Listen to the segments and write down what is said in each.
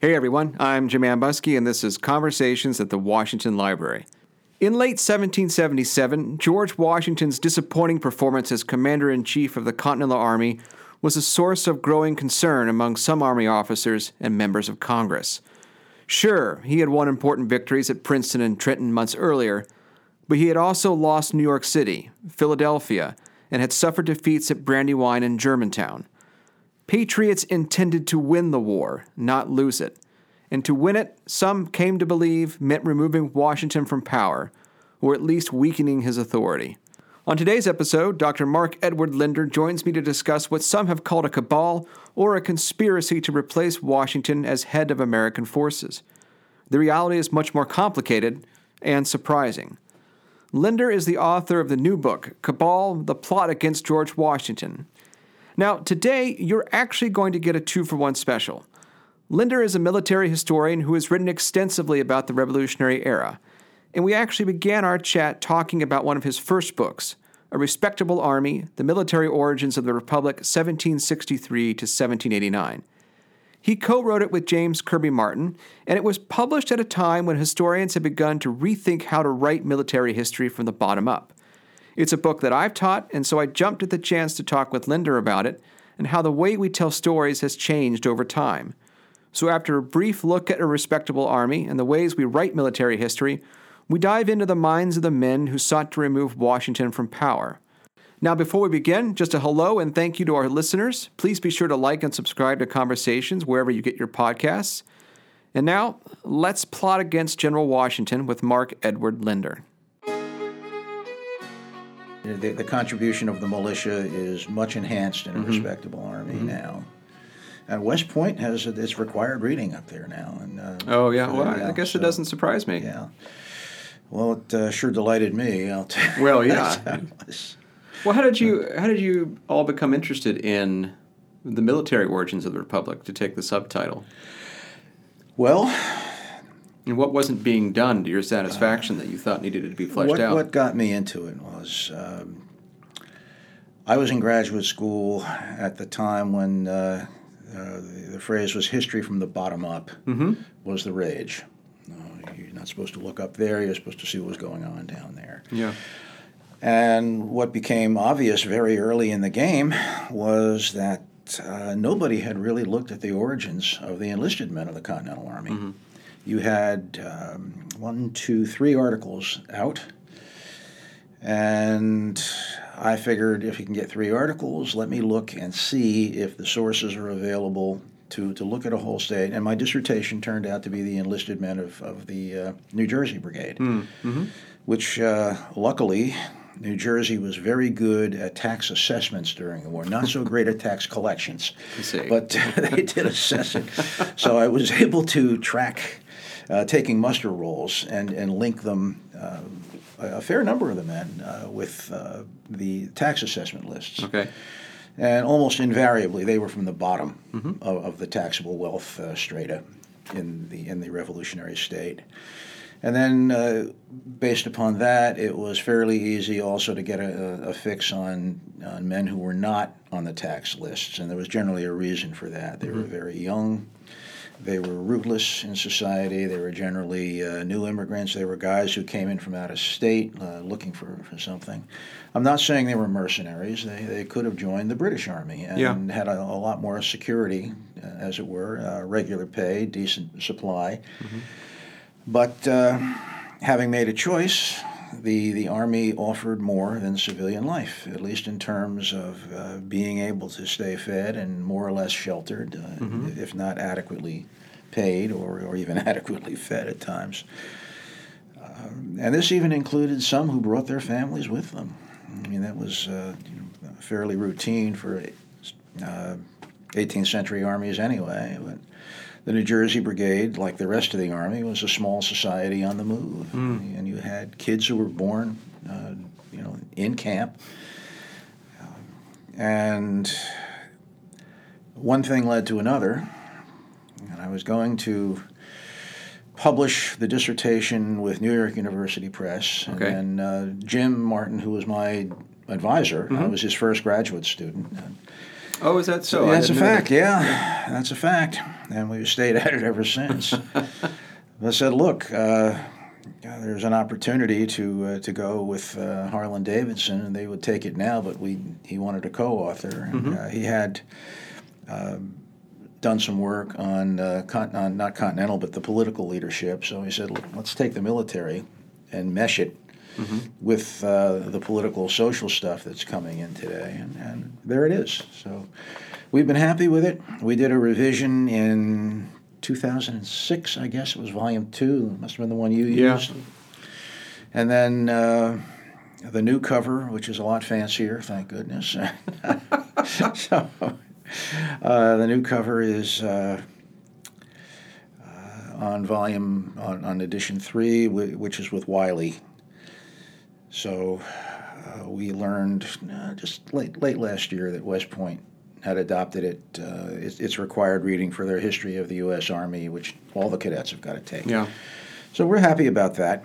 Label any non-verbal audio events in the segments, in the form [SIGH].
Hey everyone, I'm Jim Ambuske, and this is Conversations at the Washington Library. In late 1777, George Washington's disappointing performance as Commander in Chief of the Continental Army was a source of growing concern among some Army officers and members of Congress. Sure, he had won important victories at Princeton and Trenton months earlier, but he had also lost New York City, Philadelphia, and had suffered defeats at Brandywine and Germantown. Patriots intended to win the war, not lose it. And to win it, some came to believe meant removing Washington from power, or at least weakening his authority. On today's episode, Dr. Mark Edward Lender joins me to discuss what some have called a cabal or a conspiracy to replace Washington as head of American forces. The reality is much more complicated and surprising. Lender is the author of the new book, Cabal The Plot Against George Washington. Now, today, you're actually going to get a two for one special. Lender is a military historian who has written extensively about the Revolutionary Era, and we actually began our chat talking about one of his first books, A Respectable Army The Military Origins of the Republic, 1763 to 1789. He co wrote it with James Kirby Martin, and it was published at a time when historians had begun to rethink how to write military history from the bottom up. It's a book that I've taught, and so I jumped at the chance to talk with Lender about it and how the way we tell stories has changed over time. So, after a brief look at a respectable army and the ways we write military history, we dive into the minds of the men who sought to remove Washington from power. Now, before we begin, just a hello and thank you to our listeners. Please be sure to like and subscribe to Conversations wherever you get your podcasts. And now, let's plot against General Washington with Mark Edward Lender. The, the, contribution of the militia is much enhanced in a mm-hmm. respectable army mm-hmm. now. And West Point has it's required reading up there now. And uh, oh yeah, well I guess so, it doesn't surprise me. Yeah. Well, it uh, sure delighted me. I'll tell well, yeah. well, how did you how did you all become interested in the military origins of the republic to take the subtitle? Well, and what wasn't being done to your satisfaction uh, that you thought needed to be fleshed what, out? What got me into it was um, I was in graduate school at the time when uh, uh, the, the, phrase was "history from the bottom up" mm-hmm. was the rage. Uh, you're not supposed to look up there; you're supposed to see what was going on down there. Yeah. And what became obvious very early in the game was that uh, nobody had really looked at the origins of the enlisted men of the Continental Army. Mm-hmm you had um, one, two, three articles out. And I figured if you can get three articles, let me look and see if the sources are available to, to look at a whole state. And my dissertation turned out to be the enlisted men of, of the uh, New Jersey Brigade, mm, mm-hmm. which uh, luckily New Jersey was very good at tax assessments during the war, not so great at tax collections. [LAUGHS] But [LAUGHS] they did assess it. So I was able to track uh, taking muster rolls and, and link them, uh, a fair number of the men, uh, with uh, the tax assessment lists. Okay. And almost invariably, they were from the bottom mm-hmm. of, of, the taxable wealth uh, strata in the, in the revolutionary state. And then, uh, based upon that, it was fairly easy also to get a, a, fix on, on men who were not on the tax lists. And there was generally a reason for that. They mm-hmm. were very young, they were rootless in society. They were generally uh, new immigrants. They were guys who came in from out of state uh, looking for, for something. I'm not saying they were mercenaries. They, they could have joined the British Army and yeah. had a, a, lot more security, uh, as it were, uh, regular pay, decent supply. Mm-hmm. But uh, having made a choice, the, the Army offered more than civilian life, at least in terms of uh, being able to stay fed and more or less sheltered, uh, mm-hmm. if not adequately paid or, or even [LAUGHS] adequately fed at times. Um, and this even included some who brought their families with them. I mean, that was uh, you know, fairly routine for 18th uh, century armies anyway. But the New Jersey Brigade, like the rest of the Army, was a small society on the move, mm. and you had kids who were born, uh, you know, in camp, and one thing led to another, and I was going to publish the dissertation with New York University Press, okay. and uh, Jim Martin, who was my advisor, mm-hmm. I was his first graduate student. Oh, is that so? That's a fact. That. Yeah, that's a fact. And we've stayed at it ever since. [LAUGHS] I said, look, uh, there's an opportunity to uh, to go with uh, Harlan Davidson, and they would take it now. But we he wanted a co-author. And, Mm-hmm. uh, he had um, done some work on, uh, con- on not continental, but the political leadership. So he said, Look, let's take the military and mesh it Mm-hmm. with uh, the political social stuff that's coming in today, and, and there it is. So we've been happy with it. We did a revision in 2006, I guess it was volume two. Must have been the one you Yeah. used. And then uh, the new cover, which is a lot fancier, thank goodness. [LAUGHS] so uh, the new cover is uh, uh, on volume on, on edition three, which is with Wiley. So uh, we learned uh, just late late last year that West Point had adopted it. Uh, it's, it's required reading for their history of the U.S. Army, which all the cadets have got to take. Yeah. So we're happy about that.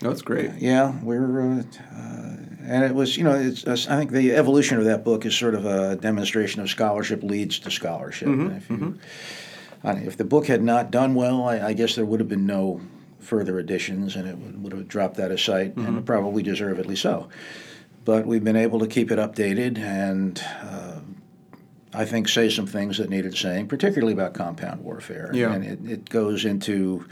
That's great. Yeah, we're, uh, uh, and it was, you know, it's, uh, I think the evolution of that book is sort of a demonstration of scholarship leads to scholarship. And if, you, I- if the book had not done well, I, I guess there would have been no further editions, and it would, would have dropped out of sight, and probably deservedly so. But we've been able to keep it updated, and uh, I think say some things that needed saying, particularly about compound warfare. Yeah. And it, it goes into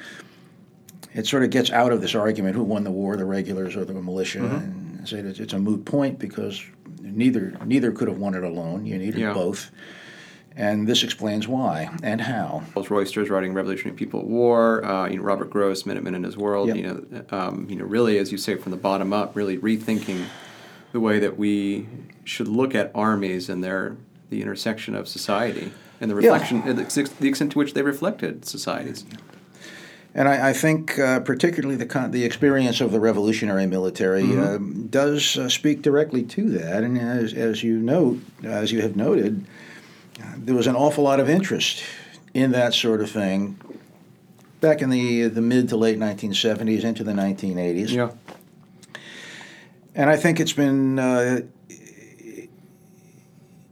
it sort of gets out of this argument who won the war, the regulars or the militia, Mm-hmm. and say that it's a moot point because neither neither could have won it alone. You needed Yeah. both, and this explains why and how. Charles Royster's writing Revolutionary People at War. Uh, you know, Robert Gross, Minutemen in His World. Yep. You know, um, you know, really, as you say, from the bottom up, really rethinking the way that we should look at armies and their the intersection of society and the reflection, and the, extent to which they reflected societies. And I, I think, uh, particularly the con- the experience of the revolutionary military Mm-hmm. um, does uh, speak directly to that. And as, as you note, as you have noted, uh, there was an awful lot of interest in that sort of thing back in the the mid to late 1970s into the 1980s. Yeah. And I think it's been uh,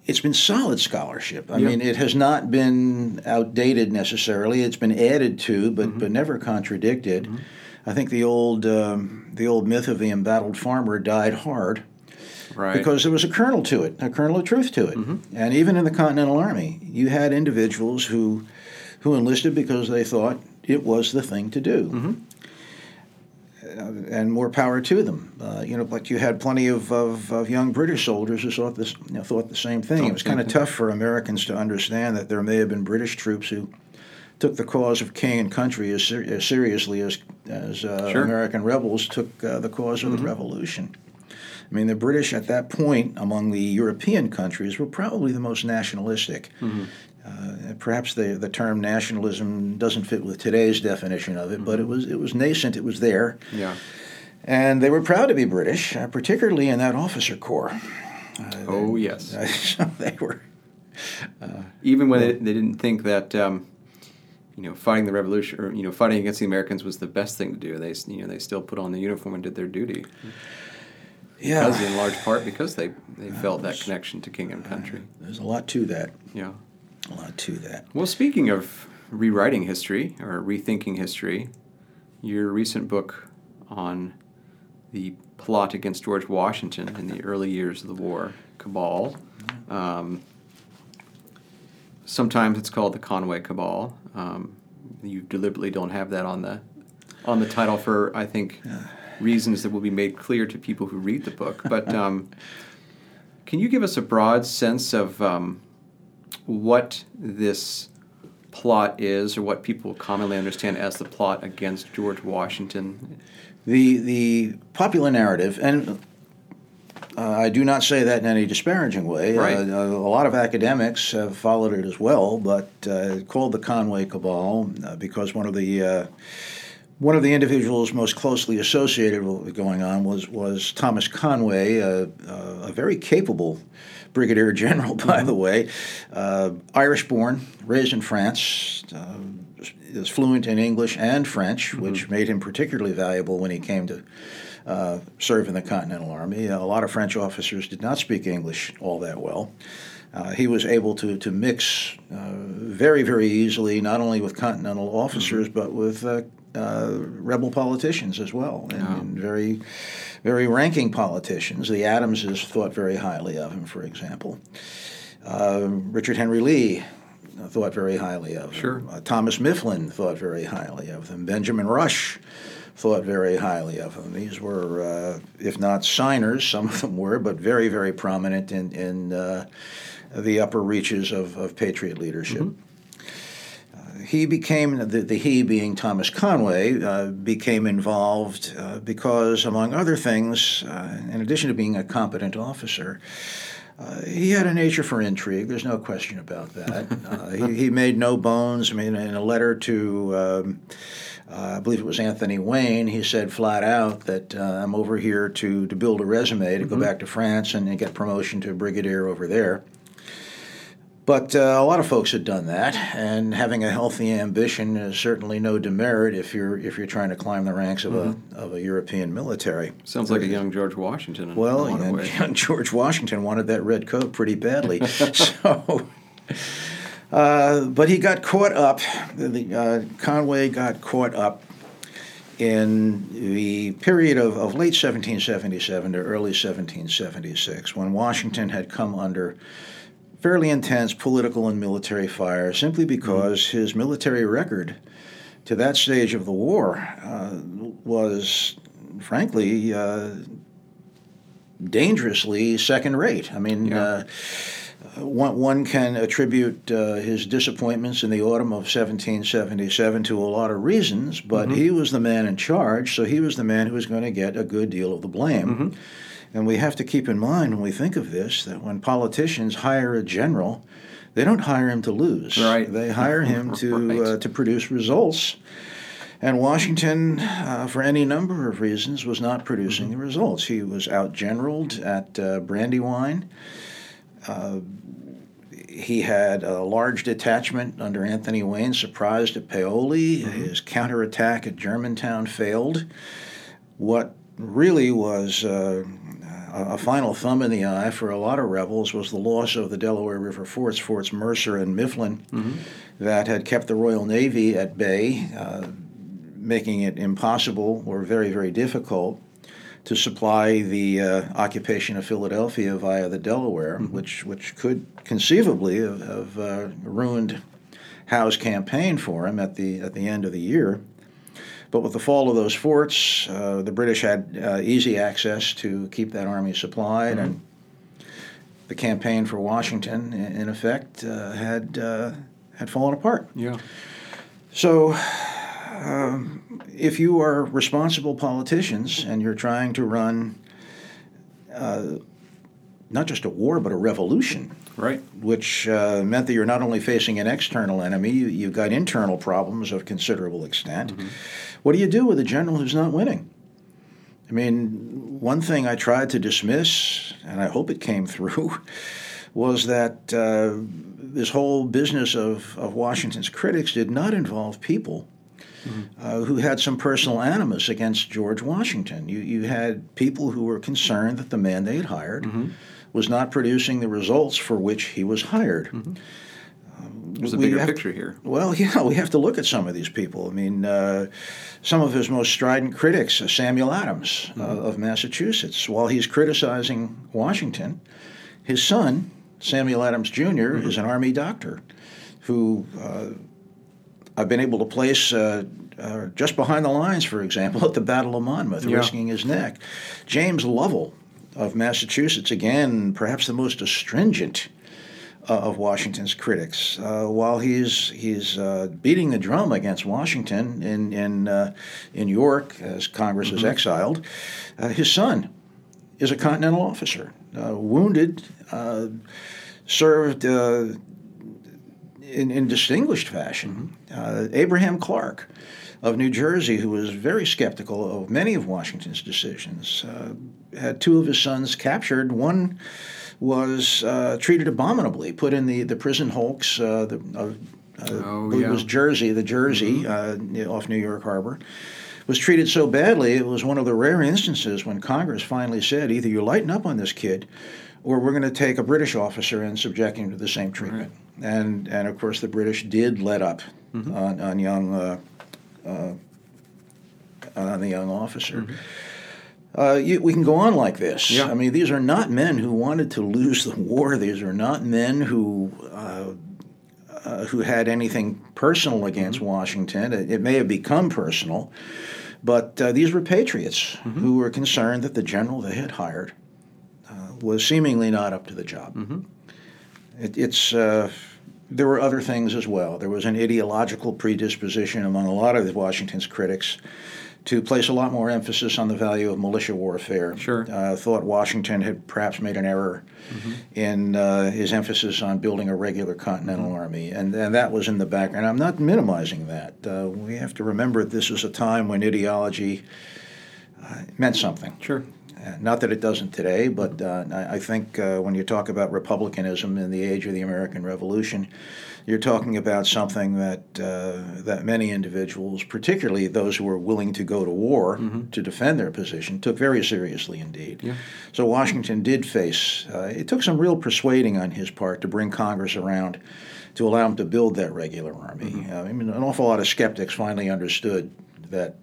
it's been solid scholarship. I Yeah. mean, it has not been outdated necessarily. It's been added to, but Mm-hmm. but never contradicted. I think the old um, the old myth of the embattled farmer died hard Right. because there was a kernel to it, a kernel of truth to it. Mm-hmm. And even in the Continental Army, you had individuals who who enlisted because they thought it was the thing to do. Mm-hmm. Uh, and more power to them. Uh, you know, but you had plenty of, of, of young British soldiers who thought this, you know, thought the same thing. It was kind of tough for Americans to understand that there may have been British troops who took the cause of king and country as, ser- as seriously as as uh, Sure. American rebels took uh, the cause of the revolution. I mean, the British at that point, among the European countries, were probably the most nationalistic. Uh, perhaps the, the term nationalism doesn't fit with today's definition of it, but it was it was nascent. It was there, yeah. and they were proud to be British, uh, particularly in that officer corps. Oh yes. [LAUGHS] so they were. Even when they, they didn't think that. Um, you know, fighting the revolution, or you know, fighting against the Americans was the best thing to do. They, you know, they still put on the uniform and did their duty. Yeah, Because in large part because they, they felt that connection to king and country. there's a lot to that. Yeah. A lot to that. Well, speaking of rewriting history or rethinking history, your recent book on the plot against George Washington in the early years of the war, Cabal. Um, sometimes it's called the Conway Cabal. Um, you deliberately don't have that on the on the title for I think reasons that will be made clear to people who read the book. But um, can you give us a broad sense of um, what this plot is, or what people commonly understand as the plot against George Washington? The the popular narrative, and uh, I do not say that in any disparaging way. Right. Uh, a lot of academics have followed it as well, but uh, called the Conway Cabal uh, because one of the uh, one of the individuals most closely associated with what was going on was was Thomas Conway, uh, uh, a very capable brigadier general, [LAUGHS] by the way, uh, Irish-born, raised in France. Uh, is fluent in English and French, which made him particularly valuable when he came to uh, serve in the Continental Army. A lot of French officers did not speak English all that well. Uh, he was able to, to mix uh, very, very easily, not only with Continental officers, mm-hmm. but with uh, rebel politicians as well, and, oh. and, very, very ranking politicians. The Adamses thought very highly of him, for example. Uh, Richard Henry Lee thought very highly of him. Sure. Uh, Thomas Mifflin thought very highly of him. Benjamin Rush thought very highly of him. These were, uh, if not signers, some of them were, but very, very prominent in, in uh, the upper reaches of, of Patriot leadership. Mm-hmm he became, the, the, he being Thomas Conway, uh, became involved uh, because, among other things, uh, in addition to being a competent officer, uh, he had a nature for intrigue. There's no question about that. [LAUGHS] Uh, he, he, made no bones. I mean, in a letter to, um, uh, I believe it was Anthony Wayne, he said flat out that I'm over here to, to build a resume to mm-hmm. go back to France and, and get promotion to brigadier over there. But uh, a lot of folks had done that, and having a healthy ambition is certainly no demerit if you're if you're trying to climb the ranks of mm-hmm. a of a European military. Sounds like a young George Washington. well, young, young [LAUGHS] George Washington wanted that red coat pretty badly, [LAUGHS] so. Uh, but he got caught up. The, uh, Conway got caught up in the period of, of late 1777 to early 1776, when Washington had come under fairly intense political and military fire simply because mm-hmm. his military record to that stage of the war uh, was, frankly, uh, dangerously second rate. I mean, yeah. uh, one, one can attribute uh, his disappointments in the autumn of 1777 to a lot of reasons, but mm-hmm. he was the man in charge, so he was the man who was going to get a good deal of the blame. Mm-hmm. And we have to keep in mind when we think of this that when politicians hire a general, they don't hire him to lose. Right. They hire him [LAUGHS] to right. uh, to produce results. And Washington, uh, for any number of reasons, was not producing mm-hmm. the results. He was outgeneraled at uh, Brandywine. Uh, he had a large detachment under Anthony Wayne surprised at Paoli. Mm-hmm. His counterattack at Germantown failed. What really was uh, a final thumb in the eye for a lot of rebels was the loss of the Delaware River forts, Forts Mercer and Mifflin, mm-hmm. that had kept the Royal Navy at bay, uh, making it impossible or very, very difficult to supply the uh, occupation of Philadelphia via the Delaware, mm-hmm. which which could conceivably have, have uh, ruined Howe's campaign for him at the at the end of the year. But with the fall of those forts, uh, the British had uh, easy access to keep that army supplied, mm-hmm. and the campaign for Washington, in effect, uh, had uh, had fallen apart. Yeah. So, um, if you are responsible politicians and you're trying to run uh, not just a war but a revolution, right? Which uh, meant that you're not only facing an external enemy, you, you've got internal problems of considerable extent. Mm-hmm. What do you do with a general who's not winning? I mean, one thing I tried to dismiss, and I hope it came [LAUGHS] through, was that uh, this whole business of, of Washington's critics did not involve people mm-hmm. uh, who had some personal animus against George Washington. You, you had people who were concerned that the man they had hired mm-hmm. Was not producing the results for which he was hired. Mm-hmm. There's a bigger picture here. Well, [LAUGHS] yeah, we have to look at some of these people. I mean, uh, some of his most strident critics, uh, Samuel Adams uh, mm-hmm. of Massachusetts, while he's criticizing Washington, his son, Samuel Adams junior mm-hmm. is an Army doctor who uh, I've been able to place uh, uh, just behind the lines, for example, [LAUGHS] at the Battle of Monmouth, yeah. risking his neck. James Lovell of Massachusetts, again, perhaps the most astringent uh, of Washington's critics. Uh, while he's he's uh, beating the drum against Washington in in uh, in York as Congress mm-hmm. is exiled, uh, his son is a Continental officer, uh, wounded, served. In, in distinguished fashion, mm-hmm. Abraham Clark, of New Jersey, who was very skeptical of many of Washington's decisions, uh, had two of his sons captured. One was uh, treated abominably, put in the, the prison hulks. Uh, the, uh, oh, yeah. It was Jersey, the Jersey mm-hmm. off New York Harbor. Was treated so badly, it was one of the rare instances when Congress finally said either you lighten up on this kid or we're going to take a British officer and subject him to the same treatment. Right. And and of course, the British did let up mm-hmm. on, on young uh, uh, on the young officer. Mm-hmm. Uh, you, we can go on like this. Yeah. I mean, these are not men who wanted to lose the war. These are not men who uh, uh, who had anything personal against mm-hmm. Washington. It, it, may have become personal, but uh, these were patriots mm-hmm. who were concerned that the general they had hired uh, was seemingly not up to the job. Mm-hmm. It, it's uh, there were other things as well. There was an ideological predisposition among a lot of Washington's critics to place a lot more emphasis on the value of militia warfare. Sure. Uh, thought Washington had perhaps made an error mm-hmm. in uh, his emphasis on building a regular Continental mm-hmm. Army, and, and that was in the background. I'm not minimizing that. Uh, we have to remember this was a time when ideology uh, meant something. Sure. Uh, not that it doesn't today, but uh, I, think when you talk about republicanism in the age of the American Revolution, you're talking about something that uh, that many individuals, particularly those who were willing to go to war mm-hmm. to defend their position, took very seriously indeed. Yeah. So Washington did face. Uh, it took some real persuading on his part to bring Congress around to allow him to build that regular army. Mm-hmm. Uh, I mean, an awful lot of skeptics finally understood that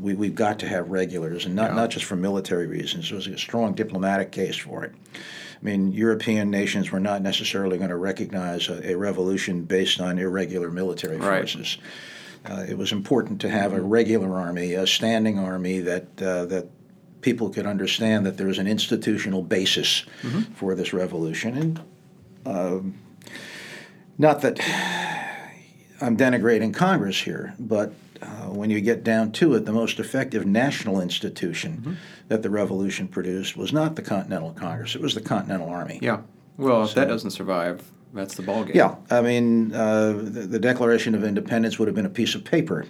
we, we've got to have regulars, and not, yeah. not just for military reasons. There was a strong diplomatic case for it. I mean, European nations were not necessarily going to recognize a, a, revolution based on irregular military forces. Uh, it was important to have a regular army, a standing army that uh, that people could understand that there was an institutional basis mm-hmm. for this revolution. And uh, not that I'm denigrating Congress here, but uh, when you get down to it, the most effective national institution mm-hmm. that the revolution produced was not the Continental Congress; it was the Continental Army. Yeah. Well, if so, that doesn't survive, that's the ballgame. Yeah, I mean, uh, the, the, Declaration of Independence would have been a piece of paper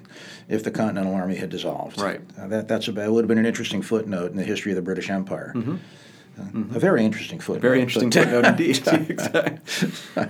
if the Continental Army had dissolved. Right. Uh, that that's a, it would have been an interesting footnote in the history of the British Empire. Mm-hmm. Mm-hmm. A very interesting footnote. Very interesting footnote indeed. [LAUGHS] [LAUGHS] exactly.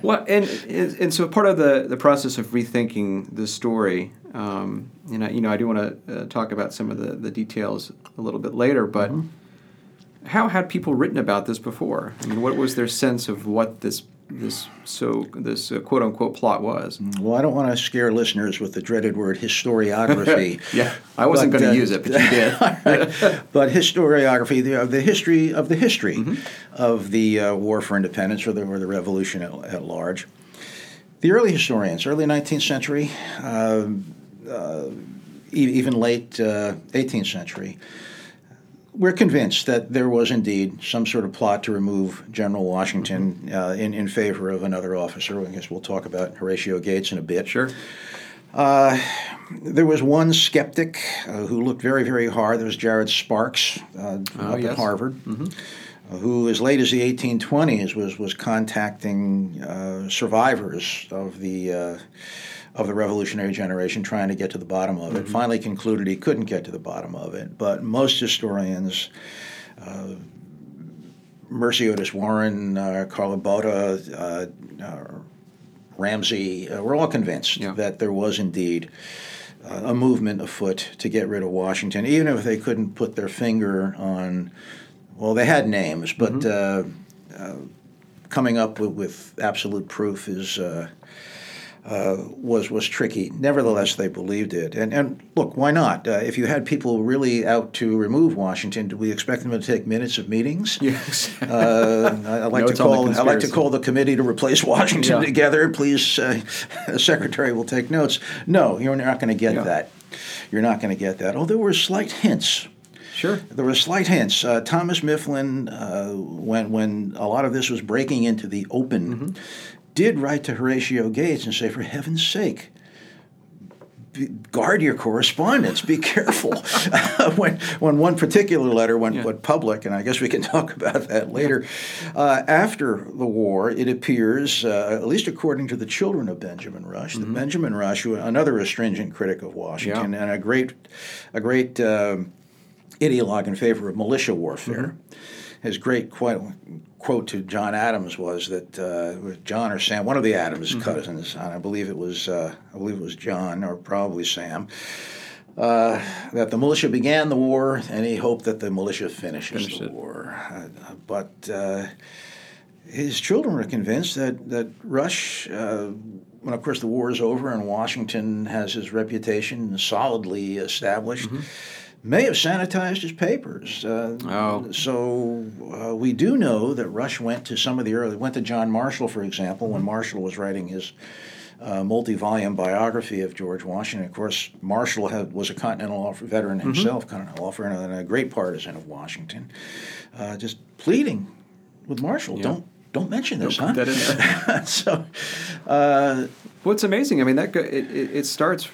well, and and so part of the, the process of rethinking the story, um, and I, you know, I do want to uh, talk about some of the, the details a little bit later, but mm-hmm. how had people written about this before? I mean, what was their sense of what this this so this uh, quote unquote plot was. Mm, well, I don't want to scare listeners with the dreaded word historiography. [LAUGHS] yeah, I wasn't going to uh, use it, but you did. [LAUGHS] but historiography, the, uh, the history of the history mm-hmm. of the uh, war for independence or the, or the revolution at, at large. The early historians, early 19th century, um, uh, even late 18th uh, century, we're convinced that there was indeed some sort of plot to remove General Washington mm-hmm. uh, in, in favor of another officer. I guess we'll talk about Horatio Gates in a bit. Sure. Uh, there was one skeptic uh, who looked very, very hard. There was Jared Sparks uh, oh, up yes. at Harvard, mm-hmm. Uh, who, as late as the 1820s, was was contacting uh, survivors of the of the revolutionary generation trying to get to the bottom of it. Mm-hmm. Finally concluded he couldn't get to the bottom of it. But most historians, uh, Mercy Otis Warren, uh, Carlo Botta, uh, uh Ramsay, uh, were all convinced yeah. that there was indeed uh, a movement afoot to get rid of Washington, even if they couldn't put their finger on. Well, they had names, but mm-hmm. coming up with, with, absolute proof is uh, was was tricky. Nevertheless, they believed it. And and look, why not? Uh, if you had people really out to remove Washington, do we expect them to take minutes of meetings? [LAUGHS] Yes. uh, I, like to call. I like to call the committee to replace Washington yeah. together. Please, uh, [LAUGHS] the secretary will take notes. No, you're not going to get yeah. that. You're not going to get that. Oh, there were slight hints. Sure. There were slight hints. Uh, Thomas Mifflin, uh, when when a lot of this was breaking into the open, mm-hmm did write to Horatio Gates and say, for heaven's sake, be, guard your correspondence. Be careful. [LAUGHS] when when one particular letter went, yeah. went public, and I guess we can [LAUGHS] talk about that later. Uh, after the war, it appears, uh, at least according to the children of Benjamin Rush, mm-hmm. that Benjamin Rush, another astringent critic of Washington yeah. and a great, a great um, ideologue in favor of militia warfare. Mm-hmm his great quote, quote to John Adams was that uh, John or Sam, one of the Adams mm-hmm. cousins, I believe it was uh, I believe it was John or probably Sam. uh, that the militia began the war, and he hoped that the militia finishes Finished the it. war. Uh, but uh, his children were convinced that that Rush, uh, when of course the war is over and Washington has his reputation solidly established, may have sanitized his papers. Uh, Oh. So uh, we do know that Rush went to some of the early went to John Marshall, for example, when Marshall was writing his. Uh, multi-volume biography of George Washington. Of course, Marshall had, was a Continental Law veteran himself, Continental Law veteran, and a great partisan of Washington. Uh, just pleading with Marshall, don't don't mention this, huh? That in there. [LAUGHS] so, uh, What's amazing, I mean, that it, it starts,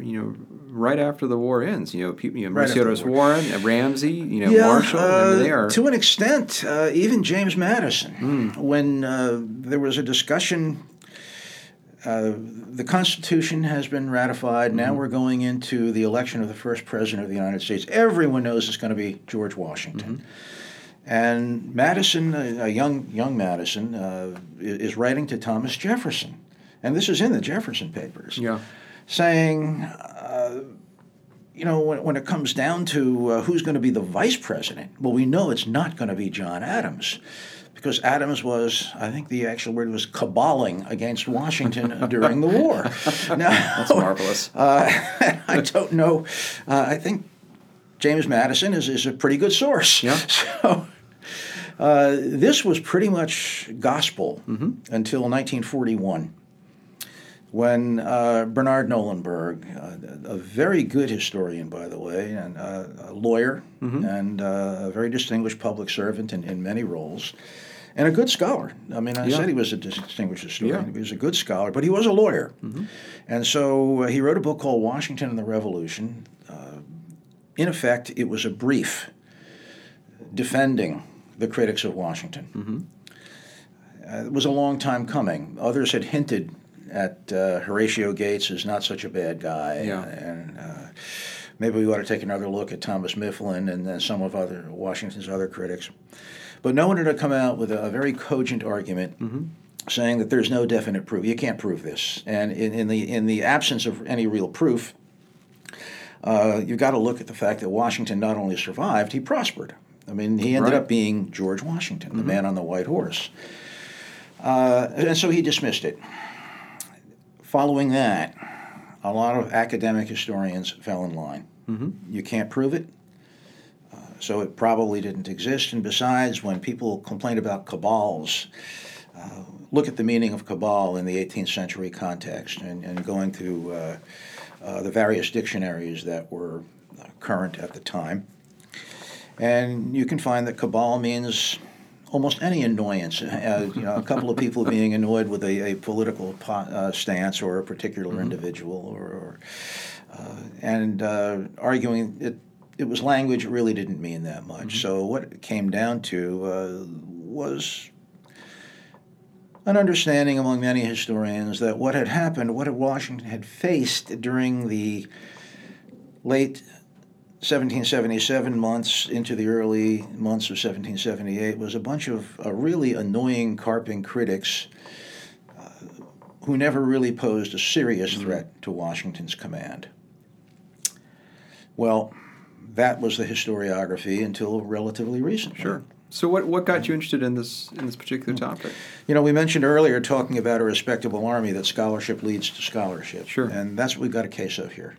you know, right after the war ends. You know, people, you know, Right. Warren, uh, Ramsay, you know, yeah, Marshall, I uh, mean, they are. to an extent, uh, even James Madison, Hmm. when uh, there was a discussion. Uh, the Constitution has been ratified. Mm-hmm. Now we're going into the election of the first president of the United States. Everyone knows it's going to be George Washington. Mm-hmm. And Madison, a, a young young Madison, uh, is writing to Thomas Jefferson, and this is in the Jefferson papers, yeah. saying, uh, you know, when, when it comes down to uh, who's going to be the vice president, well, we know it's not going to be John Adams. Because Adams was, I think the actual word was caballing against Washington [LAUGHS] during the war. [LAUGHS] Now, That's marvelous. [LAUGHS] uh, I don't know. Uh, I think James Madison is, is a pretty good source. Yeah. So uh, this was pretty much gospel until 1941 when uh, Bernard Knollenberg, uh, a very good historian, by the way, and uh, a lawyer, and uh, a very distinguished public servant in, in many roles, and a good scholar. I mean, I Yeah. said he was a distinguished historian. Yeah. He was a good scholar, but he was a lawyer. And so uh, he wrote a book called Washington and the Revolution. Uh, in effect, it was a brief defending the critics of Washington. Uh, it was a long time coming. Others had hinted at uh, Horatio Gates is not such a bad guy, Yeah. and uh, maybe we ought to take another look at Thomas Mifflin and then some of other Washington's other critics. But no one had come out with a, a very cogent argument saying that there's no definite proof. You can't prove this, and in, in the in the absence of any real proof, uh, you've got to look at the fact that Washington not only survived, he prospered. I mean, he ended Right. up being George Washington, the man on the white horse. Uh, and so he dismissed it. Following that, a lot of academic historians fell in line. You can't prove it, uh, so it probably didn't exist. And besides, when people complain about cabals, uh, look at the meaning of cabal in the 18th century context and, and going through uh, uh, the various dictionaries that were uh, current at the time. And you can find that cabal means almost any annoyance. Uh, you know, a couple of people being annoyed with a, a political po- uh, stance or a particular individual, or, or uh, and uh, arguing it. It was language. It really didn't mean that much. So what it came down to uh, was an understanding among many historians that what had happened, what Washington had faced during the late 1777 months into the early months of 1778 was a bunch of uh, really annoying carping critics uh, who never really posed a serious threat to Washington's command. Well, that was the historiography until relatively recently. Sure. So what what got you interested in this in this particular topic? You know, we mentioned earlier talking about a respectable army that scholarship leads to scholarship. Sure. And that's what we've got a case of here.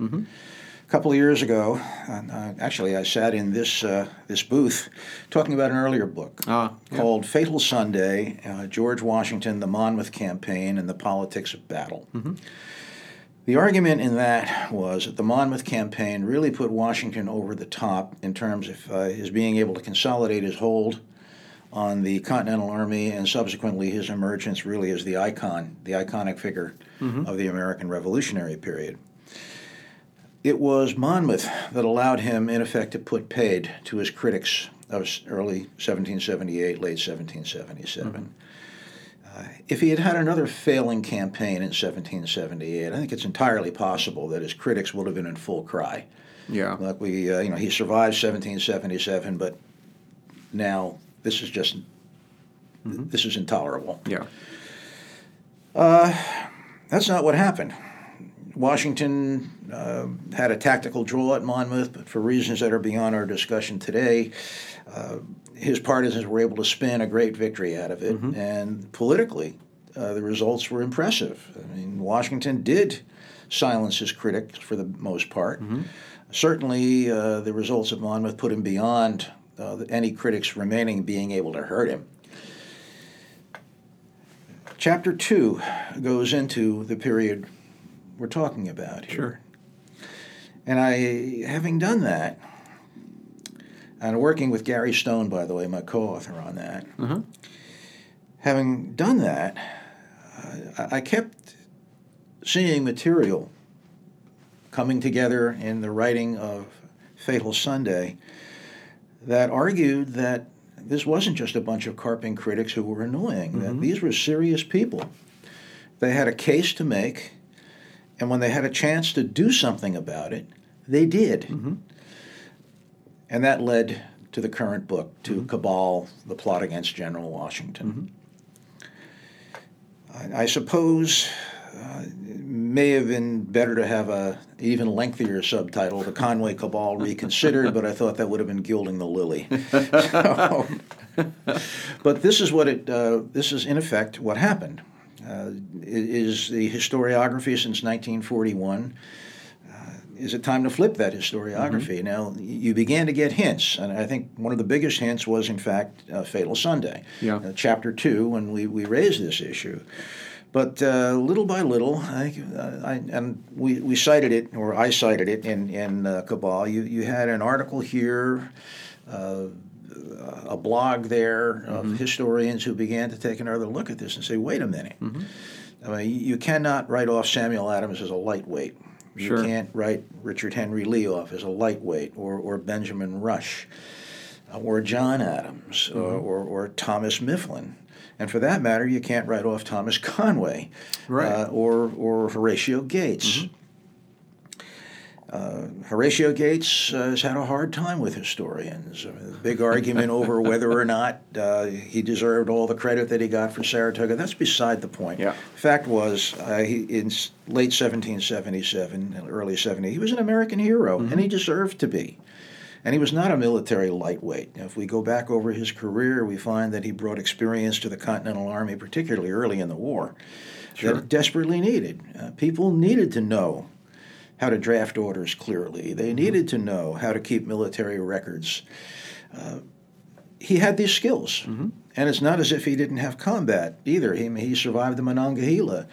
A couple of years ago, and, uh, actually, I sat in this uh, this booth talking about an earlier book Ah, yeah. called "Fatal Sunday: uh, George Washington, the Monmouth Campaign, and the Politics of Battle." The argument in that was that the Monmouth campaign really put Washington over the top in terms of uh, his being able to consolidate his hold on the Continental Army and subsequently his emergence really as the icon, the iconic figure of the American Revolutionary period. It was Monmouth that allowed him, in effect, to put paid to his critics of early 1778, late 1777. Uh, if he had had another failing campaign in 1778, I think it's entirely possible that his critics would have been in full cry. Yeah. Like we, uh, you know, he survived 1777, but now this is just this is intolerable. Yeah. That's not what happened. Washington uh, had a tactical draw at Monmouth, but for reasons that are beyond our discussion today, uh, his partisans were able to spin a great victory out of it. Mm-hmm. And politically, uh, the results were impressive. I mean, Washington did silence his critics for the most part. Mm-hmm. Certainly, uh, the results of Monmouth put him beyond uh, any critics remaining being able to hurt him. Chapter two goes into the period we're talking about here. Sure. And I, having done that, and working with Gary Stone, by the way, my co-author on that, uh-huh. having done that, uh, I kept seeing material coming together in the writing of Fatal Sunday that argued that this wasn't just a bunch of carping critics who were annoying, mm-hmm. that these were serious people. They had a case to make, and when they had a chance to do something about it, they did. Mm-hmm. And that led to the current book, to mm-hmm. Cabal, The Plot Against General Washington. Mm-hmm. I, I, suppose uh, it may have been better to have a even lengthier subtitle, The Conway Cabal Reconsidered, but I thought that would have been gilding the lily. so, [LAUGHS] [LAUGHS] but this is what it, uh, this is in effect what happened. Uh, is the historiography since 1941 is it time to flip that historiography? Mm-hmm. Now, you began to get hints, and I think one of the biggest hints was, in fact, uh, Fatal Sunday, yeah. uh, chapter two, when we, we raised this issue. But uh, little by little, I, I, and we, we cited it, or I cited it in, in uh, Cabal. You, you had an article here, uh, a blog there of mm-hmm. historians who began to take another look at this and say, wait a minute. Mm-hmm. I mean, you cannot write off Samuel Adams as a lightweight. Sure. You can't write Richard Henry Lee off as a lightweight or, or Benjamin Rush uh, or John Adams mm-hmm. or, or, or, Thomas Mifflin. And for that matter, you can't write off Thomas Conway right. uh, or, or Horatio Gates. Mm-hmm. Uh, Horatio Gates uh, has had a hard time with historians. Big argument over whether or not uh, he deserved all the credit that he got for Saratoga. That's beside the point. Yeah. Fact was, uh, he, in late 1777, early 70, he was an American hero, mm-hmm. and he deserved to be. And he was not a military lightweight. If we go back over his career, we find that he brought experience to the Continental Army, particularly early in the war, sure. that it desperately needed. Uh, people needed to know how to draft orders clearly. They mm-hmm. needed to know how to keep military records. Uh, he had these skills, mm-hmm. and it's not as if he didn't have combat either. He he survived the Monongahela.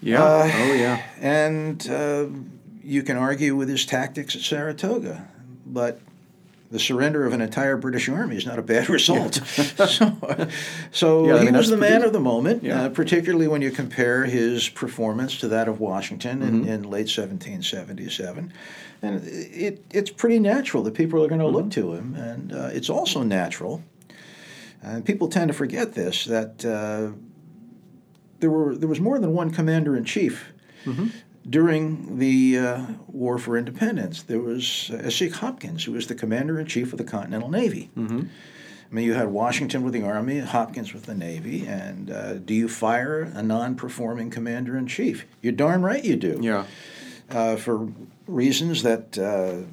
Yeah. Uh, oh yeah. And uh, you can argue with his tactics at Saratoga, but the surrender of an entire British army is not a bad [LAUGHS] result. so, so [LAUGHS] yeah, he mean, was the man of the moment, yeah. uh, particularly when you compare his performance to that of Washington mm-hmm. in, in, late 1777. And it, it's pretty natural that people are going to mm-hmm. look to him. And uh, it's also natural, and people tend to forget this, that uh, there, were, there was more than one commander in chief. Mm-hmm during the uh, War for Independence. There was uh, Esek Hopkins, who was the commander in chief of the Continental Navy. Mm-hmm. I mean, you had Washington with the Army, Hopkins with the Navy, and uh, do you fire a non performing commander in chief? You're darn right you do. Yeah. Uh, for reasons that uh,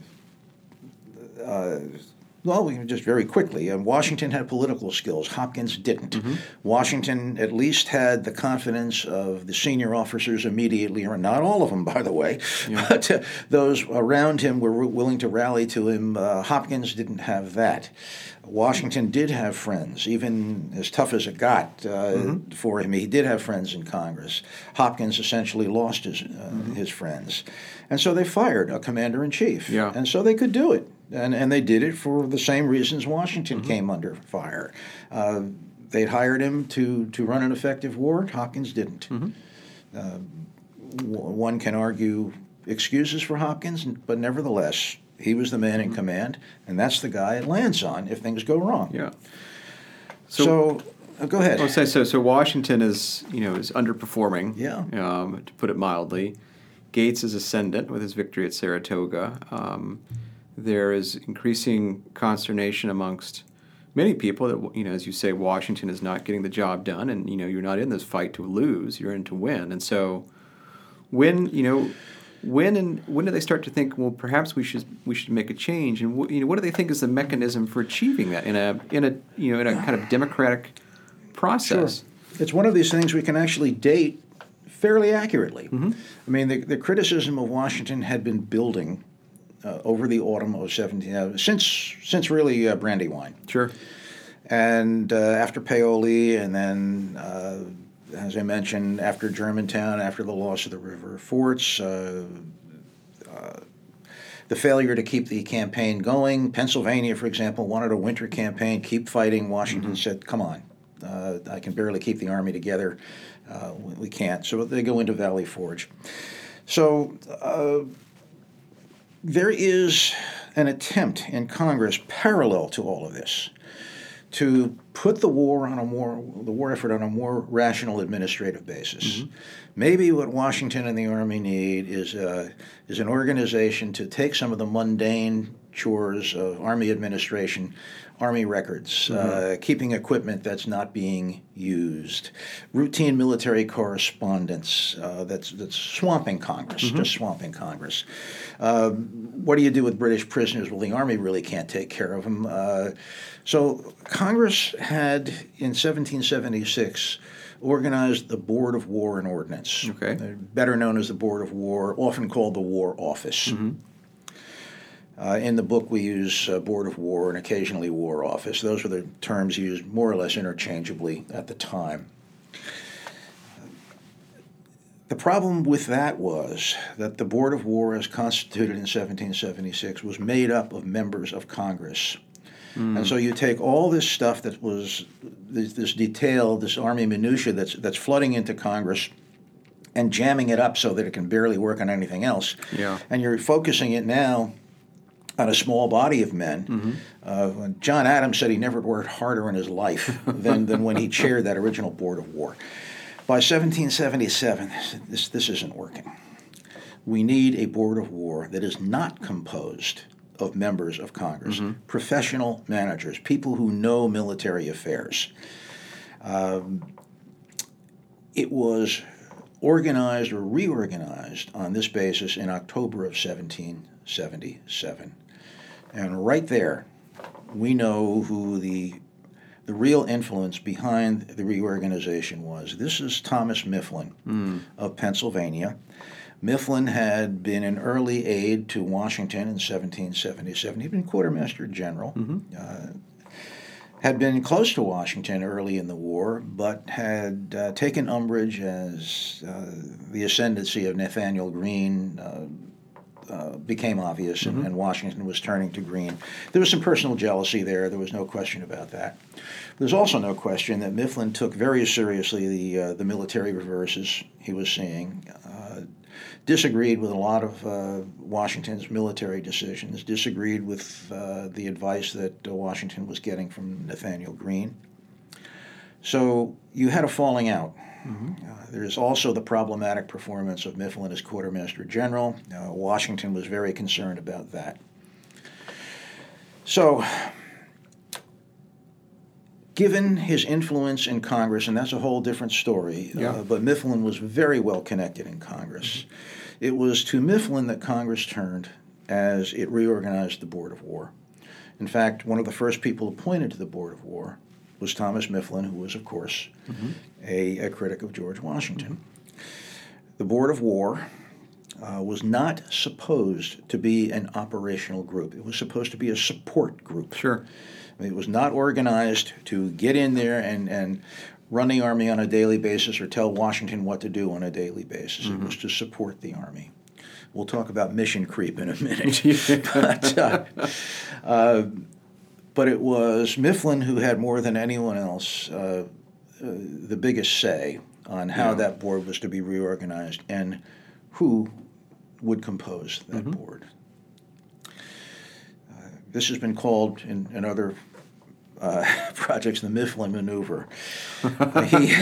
uh, well, we just very quickly. And Washington had political skills. Hopkins didn't. Mm-hmm. Washington at least had the confidence of the senior officers immediately, or not all of them, by the way, yeah. [LAUGHS] but uh, those around him were willing to rally to him. Uh, Hopkins didn't have that. Washington did have friends, even as tough as it got uh, mm-hmm. for him. He did have friends in Congress. Hopkins essentially lost his uh, mm-hmm. his friends, and so they fired a commander in chief. Yeah. and so they could do it and and they did it for the same reasons Washington mm-hmm. came under fire. Uh, they'd hired him to to run an effective war. Hopkins didn't. Mm-hmm. Uh, w- one can argue excuses for Hopkins, but nevertheless, he was the man in mm-hmm. command, and that's the guy it lands on if things go wrong. Yeah. So. so uh, go ahead. I'll say so. So Washington is, you know, is underperforming. Yeah. Um, to put it mildly, Gates is ascendant with his victory at Saratoga. Um, there is increasing consternation amongst many people that you know as you say Washington is not getting the job done and you know you're not in this fight to lose you're in to win. And so when you know when and when do they start to think well perhaps we should we should make a change? And wh- you know what do they think is the mechanism for achieving that in a in a you know in a kind of democratic process? It's one of these things we can actually date fairly accurately. Mm-hmm. I mean, the, the criticism of Washington had been building uh, over the autumn of 17, uh, since, since really uh, Brandywine. sure And uh, after Paoli, and then, uh, as I mentioned, after Germantown, after the loss of the river forts, uh, uh, the failure to keep the campaign going. Pennsylvania, for example, wanted a winter campaign, keep fighting. Washington said, come on, uh, I can barely keep the army together. Uh, we, we can't. So they go into Valley Forge. So uh, there is an attempt in Congress parallel to all of this to put the war on a more the war effort on a more rational administrative basis. Maybe what Washington and the Army need is uh, is an organization to take some of the mundane chores of Army administration, Army records, uh, keeping equipment that's not being used, routine military correspondence uh, that's that's swamping Congress, just swamping Congress. Uh, what do you do with British prisoners? Well, the Army really can't take care of them. Uh, so Congress had in 1776 organized the Board of War and Ordnance, Okay. uh, better known as the Board of War, often called the War Office. Uh, in the book, we use uh, Board of War and occasionally War Office. Those were the terms used more or less interchangeably at the time. The problem with that was that the Board of War, as constituted in 1776, was made up of members of Congress. And so you take all this stuff that was this, this detail, this army minutia that's that's flooding into Congress, and jamming it up so that it can barely work on anything else. Yeah. And you're focusing it now on a small body of men. Uh, John Adams said he never worked harder in his life [LAUGHS] than, than when he chaired that original Board of War. By 1777, this, this isn't working. We need a Board of War that is not composed of members of Congress, professional managers, people who know military affairs. Um, it was organized or reorganized on this basis in October of 1777. And right there, we know who the the real influence behind the reorganization was. This is Thomas Mifflin of Pennsylvania. Mifflin had been an early aide to Washington in 1777. He'd been quartermaster general. Uh, had been close to Washington early in the war, but had uh, taken umbrage as uh, the ascendancy of Nathaniel Greene uh, became obvious, and, and Washington was turning to Greene. There was some personal jealousy there. There was no question about that. There's also no question that Mifflin took very seriously the uh, the military reverses he was seeing. Uh, disagreed with a lot of uh, Washington's military decisions. Disagreed with uh, the advice that uh, Washington was getting from Nathaniel Greene. So you had a falling out. Uh, there's also the problematic performance of Mifflin as quartermaster general. Uh, Washington was very concerned about that. So, given his influence in Congress, and that's a whole different story, Yeah. uh, but Mifflin was very well connected in Congress. It was to Mifflin that Congress turned as it reorganized the Board of War. In fact, one of the first people appointed to the Board of War was Thomas Mifflin, who was, of course, a, a critic of George Washington. The Board of War uh, was not supposed to be an operational group. It was supposed to be a support group. Sure. I mean, it was not organized to get in there and, and run the army on a daily basis or tell Washington what to do on a daily basis. It was to support the army. We'll talk about mission creep in a minute. [LAUGHS] [LAUGHS] but, uh, uh, but it was Mifflin who had more than anyone else uh, uh, the biggest say on how Yeah. that board was to be reorganized and who would compose that board. Uh, this has been called in, in other uh, [LAUGHS] projects the Mifflin maneuver. [LAUGHS] he,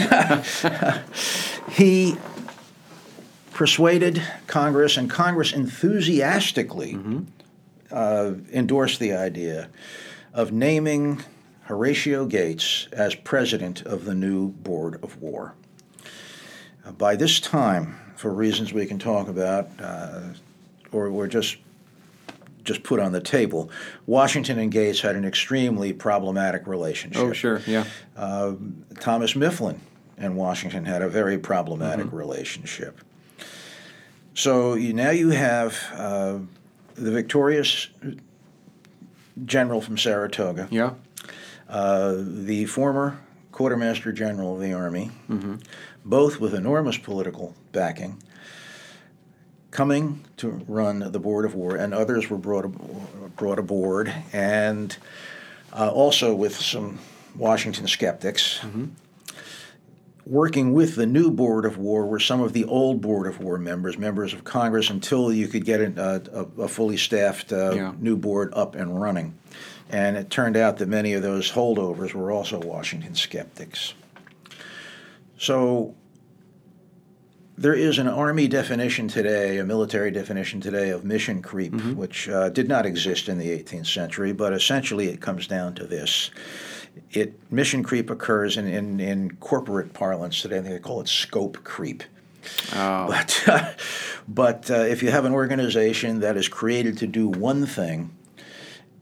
[LAUGHS] he persuaded Congress, and Congress enthusiastically uh, endorsed the idea of naming Horatio Gates as president of the new Board of War. Uh, by this time, for reasons we can talk about, uh, or, or just just put on the table, Washington and Gates had an extremely problematic relationship. Oh, sure, yeah. Uh, Thomas Mifflin and Washington had a very problematic mm-hmm. relationship. So you, now you have uh, the victorious general from Saratoga. Yeah. Uh, the former quartermaster general of the army, mm-hmm. both with enormous political backing, coming to run the board of war, and others were brought brought aboard, and uh, also with some Washington skeptics. Mm-hmm working with the new Board of War were some of the old Board of War members, members of Congress, until you could get a, a, a fully staffed uh, yeah. new board up and running. And it turned out that many of those holdovers were also Washington skeptics. So there is an Army definition today, a military definition today of mission creep, mm-hmm. which uh, did not exist in the 18th century, but essentially it comes down to this it mission creep occurs in, in, in corporate parlance today. They call it scope creep. Oh. But uh, [LAUGHS] but uh, if you have an organization that is created to do one thing,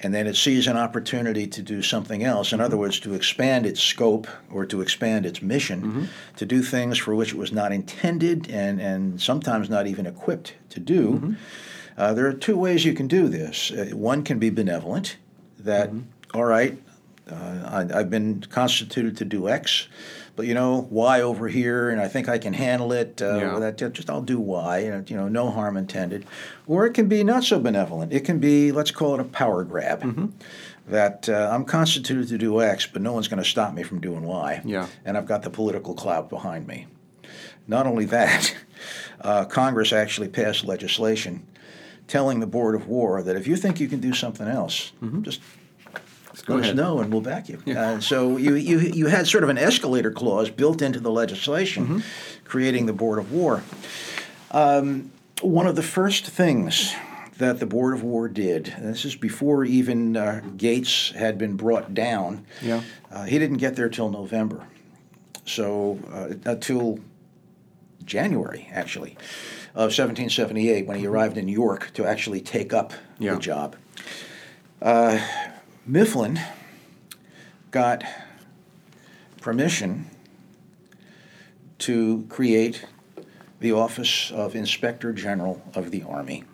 and then it sees an opportunity to do something else, in mm-hmm. other words, to expand its scope or to expand its mission, mm-hmm. to do things for which it was not intended and, and sometimes not even equipped to do, mm-hmm. uh, there are two ways you can do this. Uh, one can be benevolent, that, mm-hmm. all right, uh, I, have been constituted to do X, but you know Y over here, and I think I can handle it. Uh, yeah. that, just I'll do Y, and you know, no harm intended. Or it can be not so benevolent. It can be let's call it a power grab. Mm-hmm. That uh, I'm constituted to do X, but no one's going to stop me from doing Y. Yeah. And I've got the political clout behind me. Not only that, [LAUGHS] uh, Congress actually passed legislation telling the Board of War that if you think you can do something else, mm-hmm. just Go let ahead. us know and we'll back you. Yeah. Uh, so you, you, you had sort of an escalator clause built into the legislation, mm-hmm. creating the Board of War. Um, one of the first things that the Board of War did, this is before even uh, Gates had been brought down, yeah. Uh, he didn't get there till November. So uh, until January, actually, of 1778, when he arrived in York to actually take up yeah. the job. Uh, Mifflin got permission to create the office of Inspector General of the Army.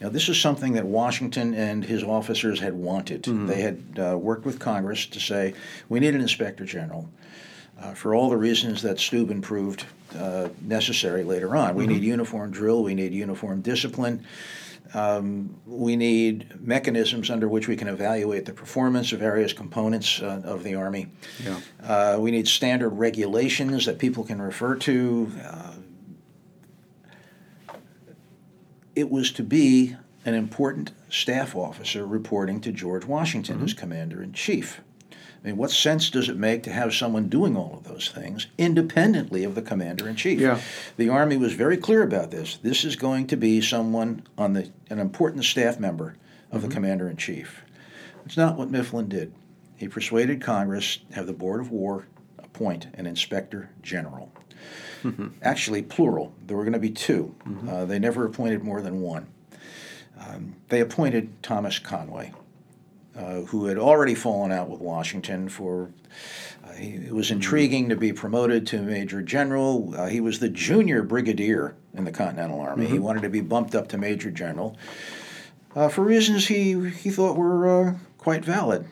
Now, this is something that Washington and his officers had wanted. Mm-hmm. They had uh, worked with Congress to say, we need an Inspector General. Uh, for all the reasons that Steuben proved uh, necessary later on. We mm-hmm. need uniform drill, we need uniform discipline. Um, we need mechanisms under which we can evaluate the performance of various components uh, of the Army. Yeah. Uh, we need standard regulations that people can refer to. Uh, it was to be an important staff officer reporting to George Washington mm-hmm. as commander in chief. I mean, what sense does it make to have someone doing all of those things independently of the commander in chief? Yeah. The Army was very clear about this. This is going to be someone on the an important staff member of mm-hmm. the commander in chief. It's not what Mifflin did. He persuaded Congress to have the Board of War appoint an inspector general. Mm-hmm. Actually, plural. There were going to be 2 mm-hmm. uh, they never appointed more than one. Um, they appointed Thomas Conway uh, who had already fallen out with Washington for. Uh, he, it was intriguing to be promoted to major general. Uh, he was the junior brigadier in the Continental Army. Mm-hmm. He wanted to be bumped up to major general uh, for reasons he he thought were uh, quite valid.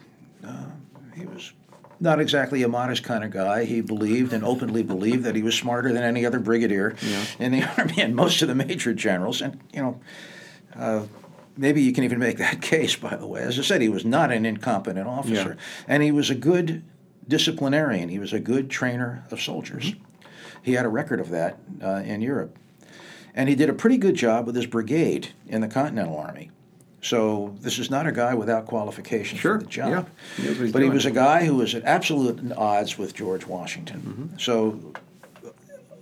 he was not exactly a modest kind of guy. He believed and openly believed that he was smarter than any other brigadier yeah. in the [LAUGHS] army and most of the major generals. And you know, uh, maybe you can even make that [LAUGHS] case, by the way. As I said, he was not an incompetent officer, yeah. and he was a good disciplinarian. He was a good trainer of soldiers. Mm-hmm. He had a record of that uh, in Europe. And he did a pretty good job with his brigade in the Continental Army. So this is not a guy without qualifications sure. for the job. Yeah. He but he was a guy who was at absolute odds with George Washington. Mm-hmm. So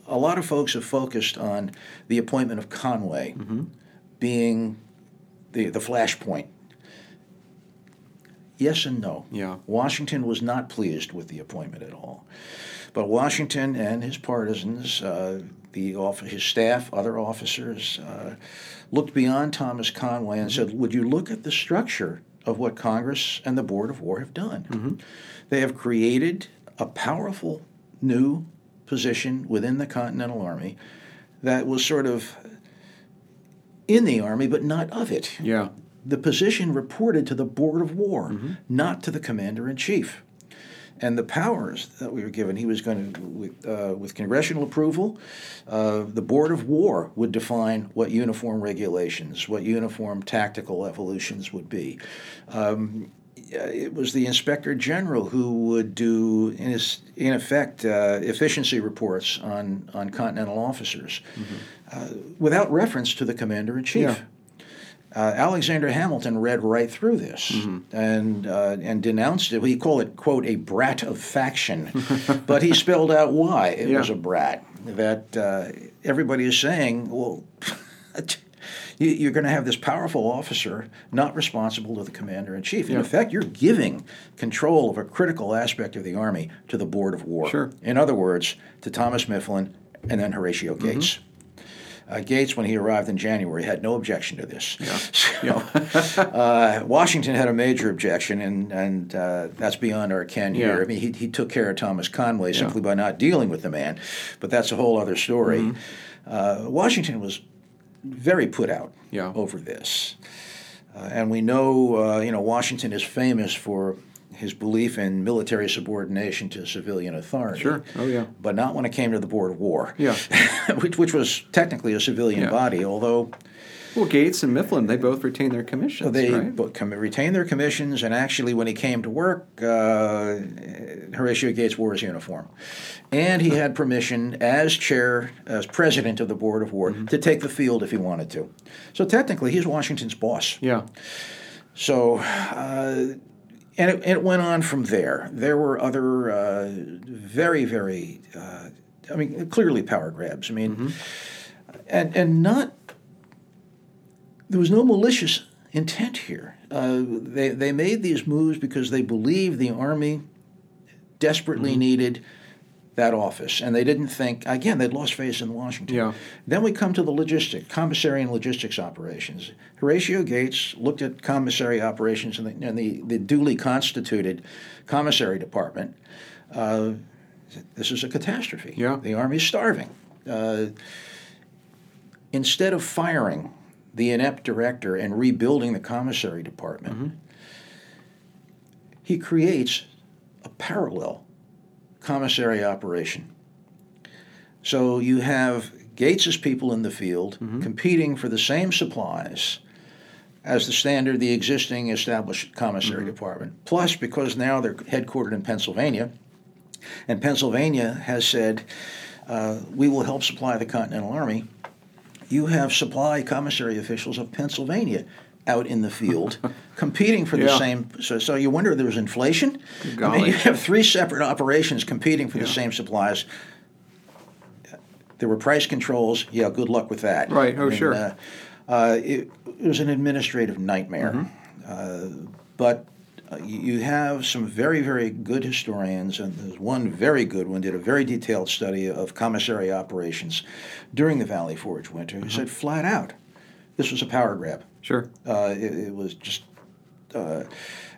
a lot of folks have focused on the appointment of Conway mm-hmm. being the, the flashpoint. Yes and no. Yeah. Washington was not pleased with the appointment at all. But Washington and his partisans uh, the off- his staff, other officers, uh, looked beyond Thomas Conway and said, "Would you look at the structure of what Congress and the Board of War have done? They have created a powerful new position within the Continental Army that was sort of in the Army, but not of it. Yeah. The position reported to the Board of War, not to the Commander in Chief. And the powers that we were given, he was going to, with, uh, with congressional approval, uh, the Board of War would define what uniform regulations, what uniform tactical evolutions would be. Um, it was the inspector general who would do, in, his, in effect, uh, efficiency reports on, on continental officers uh, without reference to the commander in chief. Yeah. Uh, Alexander Hamilton read right through this and uh, and denounced it. He called it quote a brat of faction, [LAUGHS] but he spelled out why it Yeah. was a brat. That uh, everybody is saying, well. [LAUGHS] you- You're going to have this powerful officer not responsible to the commander in chief. In Yeah. effect, you're giving control of a critical aspect of the army to the Board of War. Sure. In other words, to Thomas Mifflin and then Horatio Mm-hmm. Gates. Uh, Gates, when he arrived in January, had no objection to this. [LAUGHS] So, [LAUGHS] uh, Washington had a major objection, and, and uh, that's beyond our ken Yeah. here. I mean, he, he took care of Thomas Conway simply by not dealing with the man, but that's a whole other story. Mm-hmm. Uh, Washington was very put out Yeah. over this. Uh, and we know, uh, you know, Washington is famous for his belief in military subordination to civilian authority. Sure. Oh, yeah. But not when it came to the Board of War. Yeah. [LAUGHS] which, which was technically a civilian Yeah. body, although Well, Gates and Mifflin, they both retained their commissions, they right? com- retained their commissions, and actually, when he came to work, uh, Horatio Gates wore his uniform. And he had permission, as chair, as president of the Board of War, Mm-hmm. to take the field if he wanted to. So technically, he's Washington's boss. Yeah. So, uh, and it, it went on from there. There were other uh, very, very, uh, I mean, clearly power grabs. I mean, and and not there was no malicious intent here. Uh, they they made these moves because they believed the army desperately needed that office, and they didn't think again they'd lost face in Washington. Yeah. Then we come to the logistic, commissary and logistics operations. Horatio Gates looked at commissary operations and the, and the, the duly constituted commissary department. Uh, this is a catastrophe. Yeah. The Army's starving. Uh, instead of firing the inept director and rebuilding the commissary department, mm-hmm. he creates a parallel commissary operation. So you have Gates's people in the field mm-hmm. competing for the same supplies as the standard, the existing established commissary mm-hmm. department. Plus, because now they're headquartered in Pennsylvania, and Pennsylvania has said, uh, we will help supply the Continental Army. You have supply commissary officials of Pennsylvania out in the field [LAUGHS] competing for the Yeah. same. So, so you wonder if there's inflation? I mean, you have three separate operations competing for the same supplies. There were price controls. Yeah, good luck with that. Right. Oh, I mean, sure. Uh, uh, it, it was an administrative nightmare. Mm-hmm. Uh, but you you have some very, very good historians, and there's one very good one did a very detailed study of commissary operations during the Valley Forge winter. He said flat out, this was a power grab. Sure. Uh, it, it was just, uh,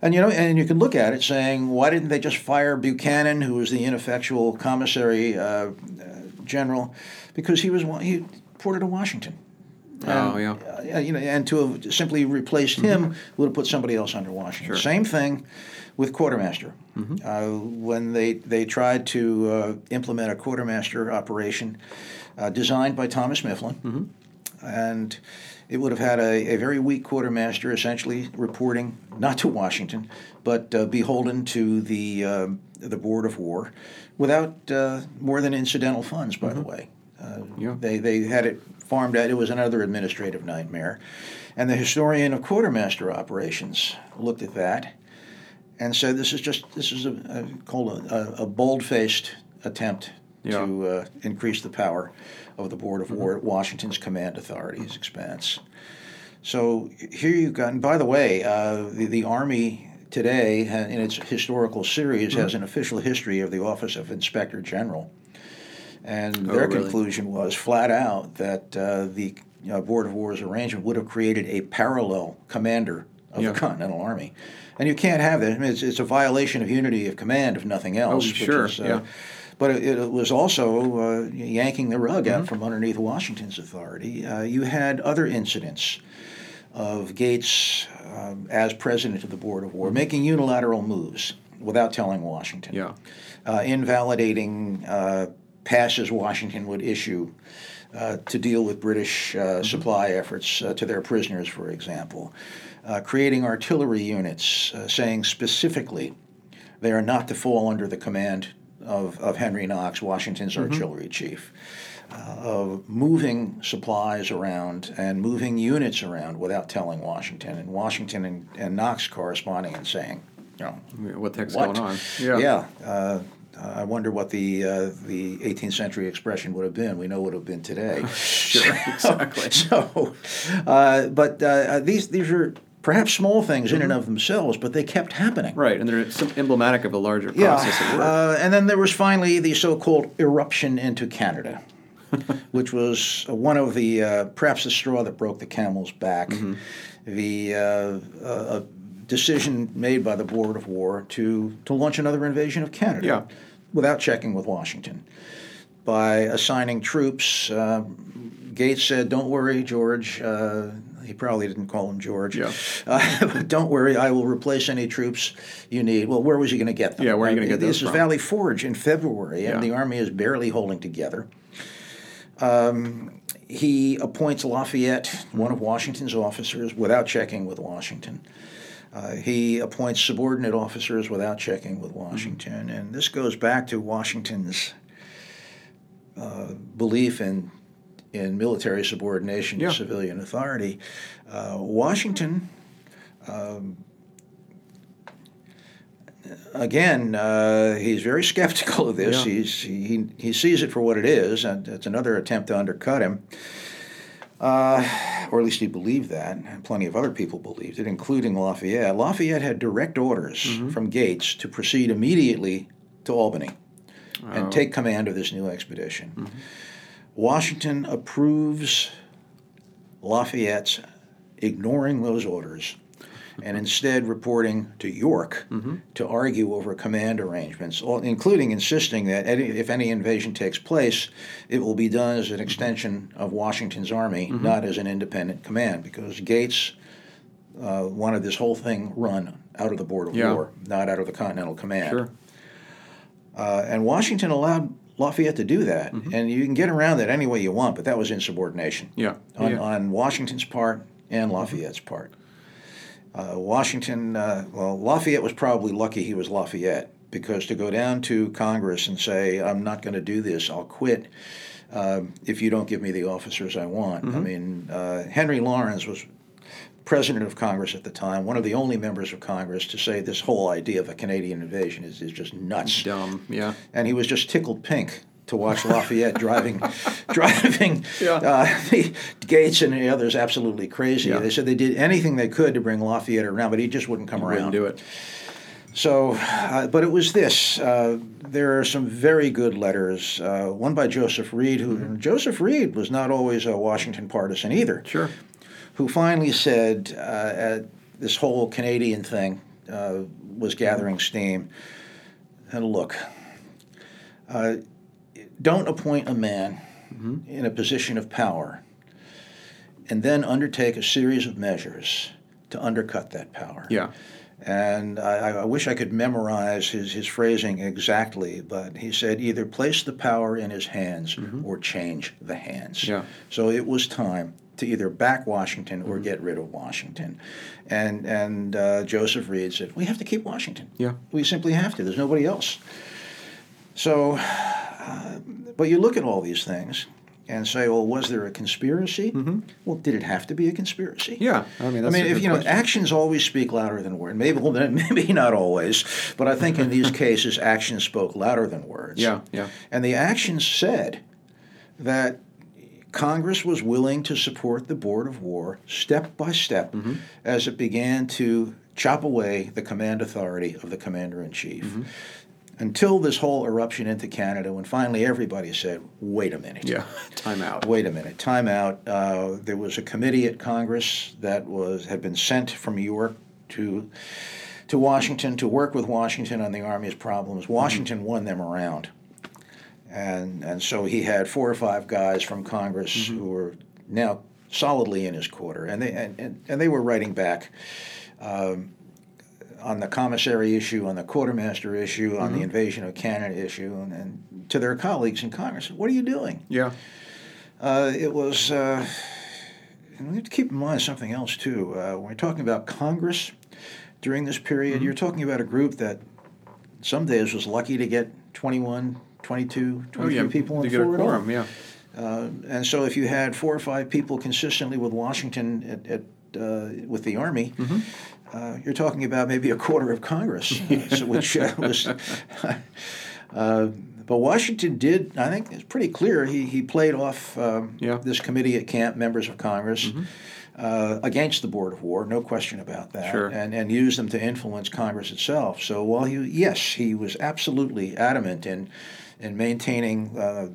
and you know, and you can look at it saying, why didn't they just fire Buchanan, who was the ineffectual commissary uh, uh, general, because he was wa- he reported to Washington. Oh, yeah. Uh, you know, and to have simply replaced him would have put somebody else under Washington. Sure. Same thing with quartermaster. Uh, when they they tried to uh, implement a quartermaster operation uh, designed by Thomas Mifflin, and it would have had a, a very weak quartermaster, essentially reporting not to Washington, but uh, beholden to the uh, the Board of War, without uh, more than incidental funds, by the way. Uh, Yeah. They they had it farmed out. It was another administrative nightmare, and the historian of quartermaster operations looked at that and said, "This is just this is a, a called a, a bold-faced attempt Yeah. to uh, increase the power of the Board of War at Washington's command authority's expense." So here you've got, and by the way, uh, the, the Army today, in its historical series, has an official history of the Office of Inspector General. And Oh, their really? conclusion was flat out that uh, the you know, Board of War's arrangement would have created a parallel commander of Yeah. the Continental Army. And you can't have that. I mean, it's, it's a violation of unity of command, if nothing else. Oh, sure, is, uh, yeah. But it, it was also uh, yanking the rug Mm-hmm. out from underneath Washington's authority. Uh, you had other incidents of Gates, um, as president of the Board of War, making unilateral moves without telling Washington, Yeah. uh, invalidating uh, passes Washington would issue uh, to deal with British uh, supply efforts uh, to their prisoners, for example, uh, creating artillery units, uh, saying specifically they are not to fall under the command of, of Henry Knox, Washington's artillery chief. Uh, of moving supplies around and moving units around without telling Washington, and Washington and, and Knox corresponding and saying, you know, What the heck's what? going on? Yeah. uh, I wonder what the uh, the 18th century expression would have been. We know what it would have been today. [LAUGHS] Sure, [LAUGHS] exactly. [LAUGHS] So, uh, but uh, these these are perhaps small things in and Mm-hmm. of themselves, but they kept happening. Right, and they're some emblematic of a larger Yeah, process at work. uh, and then there was finally the so-called irruption into Canada, which was one of the uh, perhaps the straw that broke the camel's back. Mm-hmm. The uh, uh, decision made by the Board of War to to launch another invasion of Canada, Yeah. without checking with Washington, by assigning troops. Uh, Gates said, "Don't worry, George." Uh, he probably didn't call him George. Yeah. [LAUGHS] Uh, don't worry, I will replace any troops you need. Well, where was he going to get them? Yeah, where are you Uh, gonna get them? This is from? Valley Forge in February, and Yeah. the army is barely holding together. Um, he appoints Lafayette, one of Washington's officers, without checking with Washington. Uh, he appoints subordinate officers without checking with Washington, and this goes back to Washington's uh, belief in in military subordination Yeah. to civilian authority. Uh, Washington again, uh, he's very skeptical of this. Yeah. He's, he, he sees it for what it is, and it's another attempt to undercut him. Uh, or at least he believed that, and plenty of other people believed it, including Lafayette. Lafayette had direct orders Mm-hmm. from Gates to proceed immediately to Albany Oh. and take command of this new expedition. Mm-hmm. Washington approves Lafayette's ignoring those orders and instead reporting to York Mm-hmm. to argue over command arrangements, all- including insisting that any, if any invasion takes place, it will be done as an extension of Washington's army, Mm-hmm. not as an independent command, because Gates uh, wanted this whole thing run out of the Board of Yeah. War, not out of the Continental Command. Sure. Uh, and Washington allowed Lafayette to do that, and you can get around that any way you want, but that was insubordination Mm-hmm. Yeah. on, yeah. on Washington's part and Lafayette's part. Uh, Washington, uh, well, Lafayette was probably lucky he was Lafayette because to go down to Congress and say, I'm not going to do this, I'll quit um, if you don't give me the officers I want. Mm-hmm. I mean, uh, Henry Laurens was president of Congress at the time, one of the only members of Congress to say this whole idea of a Canadian invasion is, is just nuts Dumb. Yeah. and he was just tickled pink to watch Lafayette [LAUGHS] driving, [LAUGHS] driving Yeah. uh, the Gates and the others absolutely crazy. Yeah. They said they did anything they could to bring Lafayette around, but he just wouldn't come around. Wouldn't do it. So, uh, but it was this. Uh, there are some very good letters. Uh, one by Joseph Reed, who Mm-hmm. Joseph Reed was not always a Washington partisan either Sure. who finally said uh, at this whole Canadian thing uh, was gathering steam. And look, uh, don't appoint a man in a position of power and then undertake a series of measures to undercut that power. Yeah. And I, I wish I could memorize his, his phrasing exactly, but he said either place the power in his hands or change the hands. Yeah. So it was time to either back Washington or get rid of Washington. And, and uh, Joseph Reed said, we have to keep Washington. Yeah. We simply have to. There's nobody else. So, uh, but you look at all these things and say, well, was there a conspiracy? Well, did it have to be a conspiracy? Yeah. I mean, I mean, if you know, actions always speak louder than words. Maybe, well, [LAUGHS] maybe not always, but I think in these [LAUGHS] cases, actions spoke louder than words. Yeah. Yeah. And the actions said that Congress was willing to support the Board of War step by step Mm-hmm. as it began to chop away the command authority of the commander in chief. Mm-hmm. Until this whole irruption into Canada, when finally everybody said, "Wait a minute." Yeah. [LAUGHS] Time out. Wait a minute. Time out. Uh, there was a committee at Congress that was had been sent from New York to to Washington to work with Washington on the Army's problems. Washington won them around, and and so he had four or five guys from Congress who were now solidly in his quarter, and they and, and, and they were writing back. Um, on the commissary issue, on the quartermaster issue, on the invasion of Canada issue, and, and to their colleagues in Congress, what are you doing? Yeah. Uh, it was, uh, and we have to keep in mind something else too. Uh, when we're talking about Congress during this period, you're talking about a group that some days was lucky to get 21, 22, 23 Oh yeah. people in the quorum. Yeah. Uh, and so if you had four or five people consistently with Washington at, at uh, with the Army, Mm-hmm. Uh, you're talking about maybe a quarter of Congress, [LAUGHS] so which uh, was. uh, but Washington did, I think it's pretty clear, he, he played off um, Yeah. this committee at camp, members of Congress, uh, against the Board of War, no question about that, Sure. and, and used them to influence Congress itself. So while he, yes, he was absolutely adamant in, in maintaining uh,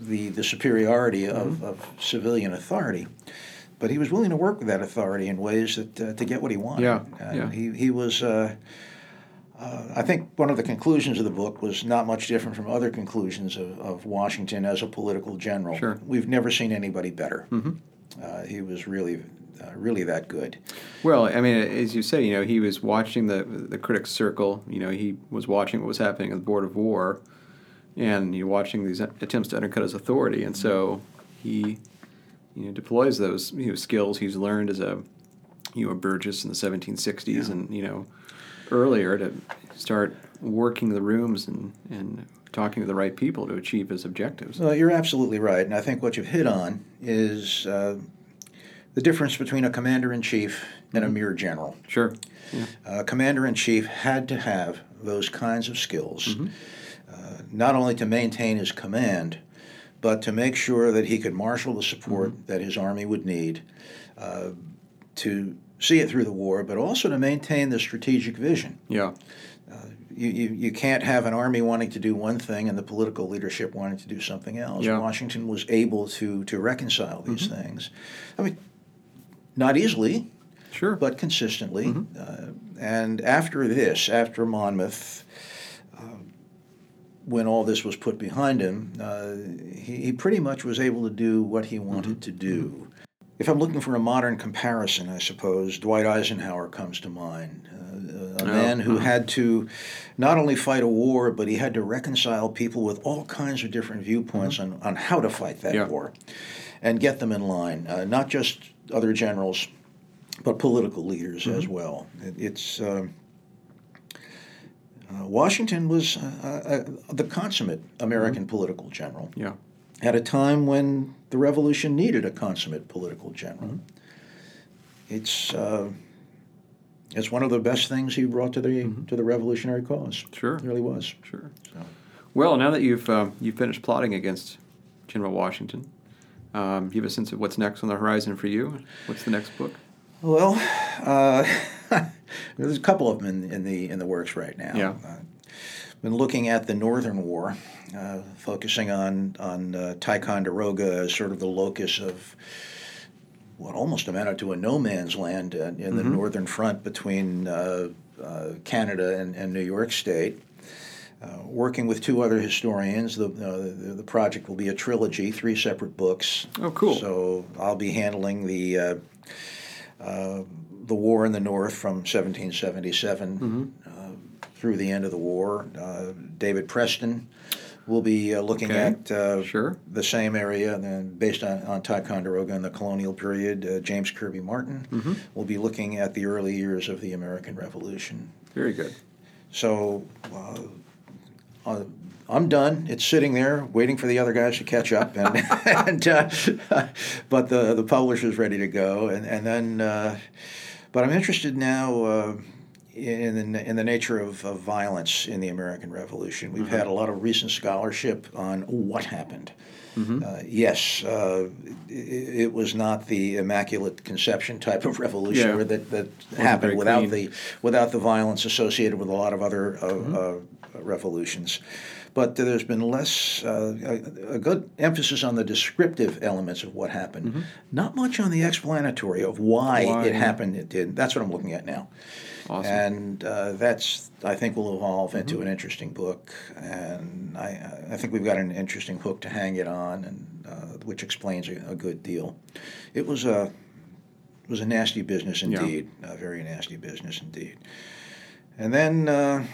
the, the superiority of, of civilian authority. But he was willing to work with that authority in ways that uh, to get what he wanted. Yeah, And yeah. He, he was, uh, uh, I think one of the conclusions of the book was not much different from other conclusions of, of Washington as a political general. Sure. We've never seen anybody better. Uh, he was really, uh, really that good. Well, I mean, as you say, you know, he was watching the the critics circle. You know, he was watching what was happening at the Board of War, and you know, watching these attempts to undercut his authority. And so he, you know, deploys those you know, skills he's learned as a, you know, a Burgess in the 1760s, and you know, earlier to start working the rooms and and talking to the right people to achieve his objectives. Well, you're absolutely right, and I think what you've hit on is uh, the difference between a commander in chief and a mere general. Sure. Yeah. Uh, commander in chief had to have those kinds of skills, uh, not only to maintain his command, but to make sure that he could marshal the support that his army would need uh, to see it through the war, but also to maintain the strategic vision. Yeah. You, you, you can't have an army wanting to do one thing and the political leadership wanting to do something else. Yeah. Washington was able to, to reconcile these things. I mean, not easily, Sure. but consistently. Uh, and after this, after Monmouth, uh, when all this was put behind him, uh, he, he pretty much was able to do what he wanted to do. If I'm looking for a modern comparison, I suppose Dwight Eisenhower comes to mind. Uh, a man who had to not only fight a war, but he had to reconcile people with all kinds of different viewpoints on, on how to fight that Yeah. war and get them in line, uh, not just other generals, but political leaders as well. It, it's um, uh, Washington was uh, uh, the consummate American political general yeah. at a time when the revolution needed a consummate political general. It's uh, it's one of the best things he brought to the to the revolutionary cause. Sure. It really was. Sure. So. Well, now that you've you've finished plotting against General Washington, um, have a sense of what's next on the horizon for you? What's the next book? Well, uh, [LAUGHS] there's a couple of them in, in the in the works right now. Yeah. Uh, been looking at the Northern War, uh, focusing on on uh, Ticonderoga as sort of the locus of what almost amounted to a no man's land uh, in the northern front between uh, uh, Canada and, and New York State. Uh, working with two other historians, the, uh, the the project will be a trilogy, three separate books. Oh, cool. So I'll be handling the uh, uh, the war in the North from 1777 Mm-hmm. uh, through the end of the war. Uh, David Preston will be uh, looking Okay. at uh, Sure. the same area, and then based on, on Ticonderoga in the colonial period. Uh, James Kirby Martin Mm-hmm. will be looking at the early years of the American Revolution. Very good. So uh, I'm done. It's sitting there waiting for the other guys to catch up, and, [LAUGHS] [LAUGHS] and uh, but the the publisher's ready to go, and and then. Uh, but I'm interested now uh, in the, in the nature of, of violence in the American Revolution. We've had a lot of recent scholarship on what happened. Uh, yes, uh, it, it was not the immaculate conception type of revolution Yeah. that, that happened without clean. the without the violence associated with a lot of other uh, uh, revolutions. But there's been less, uh, a, a good emphasis on the descriptive elements of what happened, not much on the explanatory of why, Why, it yeah. happened. It did. That's what I'm looking at now. Awesome. And uh, that's, I think, will evolve into an interesting book. And I, I think we've got an interesting hook to hang it on, and uh, which explains a, a good deal. It was a, it was a nasty business Yeah. indeed, a very nasty business indeed. And then uh,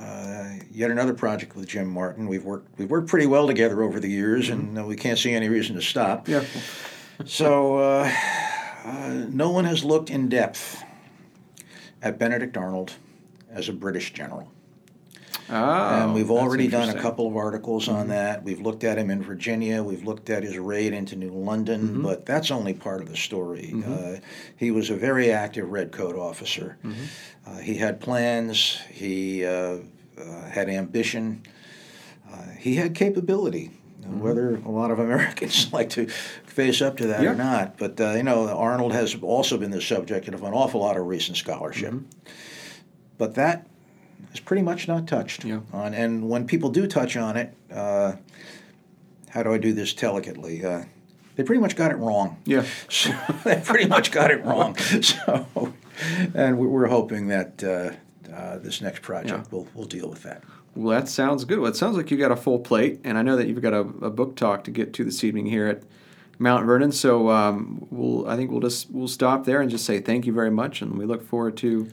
uh, yet another project with Jim Martin. We've worked we've worked pretty well together over the years, and uh, we can't see any reason to stop. Yeah. So uh, uh, no one has looked in depth at Benedict Arnold as a British general. Oh, and we've already done a couple of articles on that. We've looked at him in Virginia. We've looked at his raid into New London, Mm-hmm. but that's only part of the story. Uh, he was a very active Redcoat officer. Mm-hmm. Uh, he had plans. He uh, uh, had ambition. Uh, he had capability. Mm-hmm. Whether a lot of Americans [LAUGHS] like to face up to that Yeah. or not, but uh, you know, Arnold has also been the subject of an awful lot of recent scholarship. Mm-hmm. But that is pretty much not touched Yeah. on. And when people do touch on it, uh, how do I do this delicately? Uh, they pretty much got it wrong. Yeah. [LAUGHS] So they pretty much got it wrong. [LAUGHS] So, and we- we're hoping that uh, uh, this next project Yeah. will will deal with that. Well, that sounds good. Well, it sounds like you got a full plate, and I know that you've got a, a book talk to get to this evening here at Mount Vernon. So um, we'll, I think we'll just we'll stop there and just say thank you very much, and we look forward to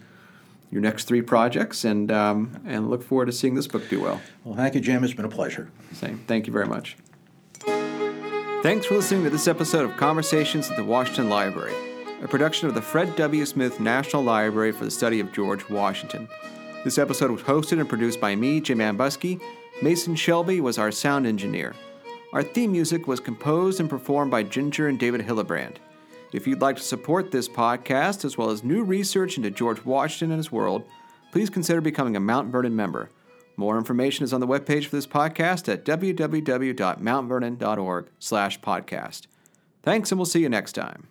your next three projects, and um, and look forward to seeing this book do well. Well, thank you, Jim. It's been a pleasure. Same. Thank you very much. Thanks for listening to this episode of Conversations at the Washington Library, a production of the Fred W. Smith National Library for the Study of George Washington. This episode was hosted and produced by me, Jim Ambuske. Mason Shelby was our sound engineer. Our theme music was composed and performed by Ginger and David Hildebrand. If you'd like to support this podcast, as well as new research into George Washington and his world, please consider becoming a Mount Vernon member. More information is on the webpage for this podcast at www.mountvernon.org slash podcast. Thanks, and we'll see you next time.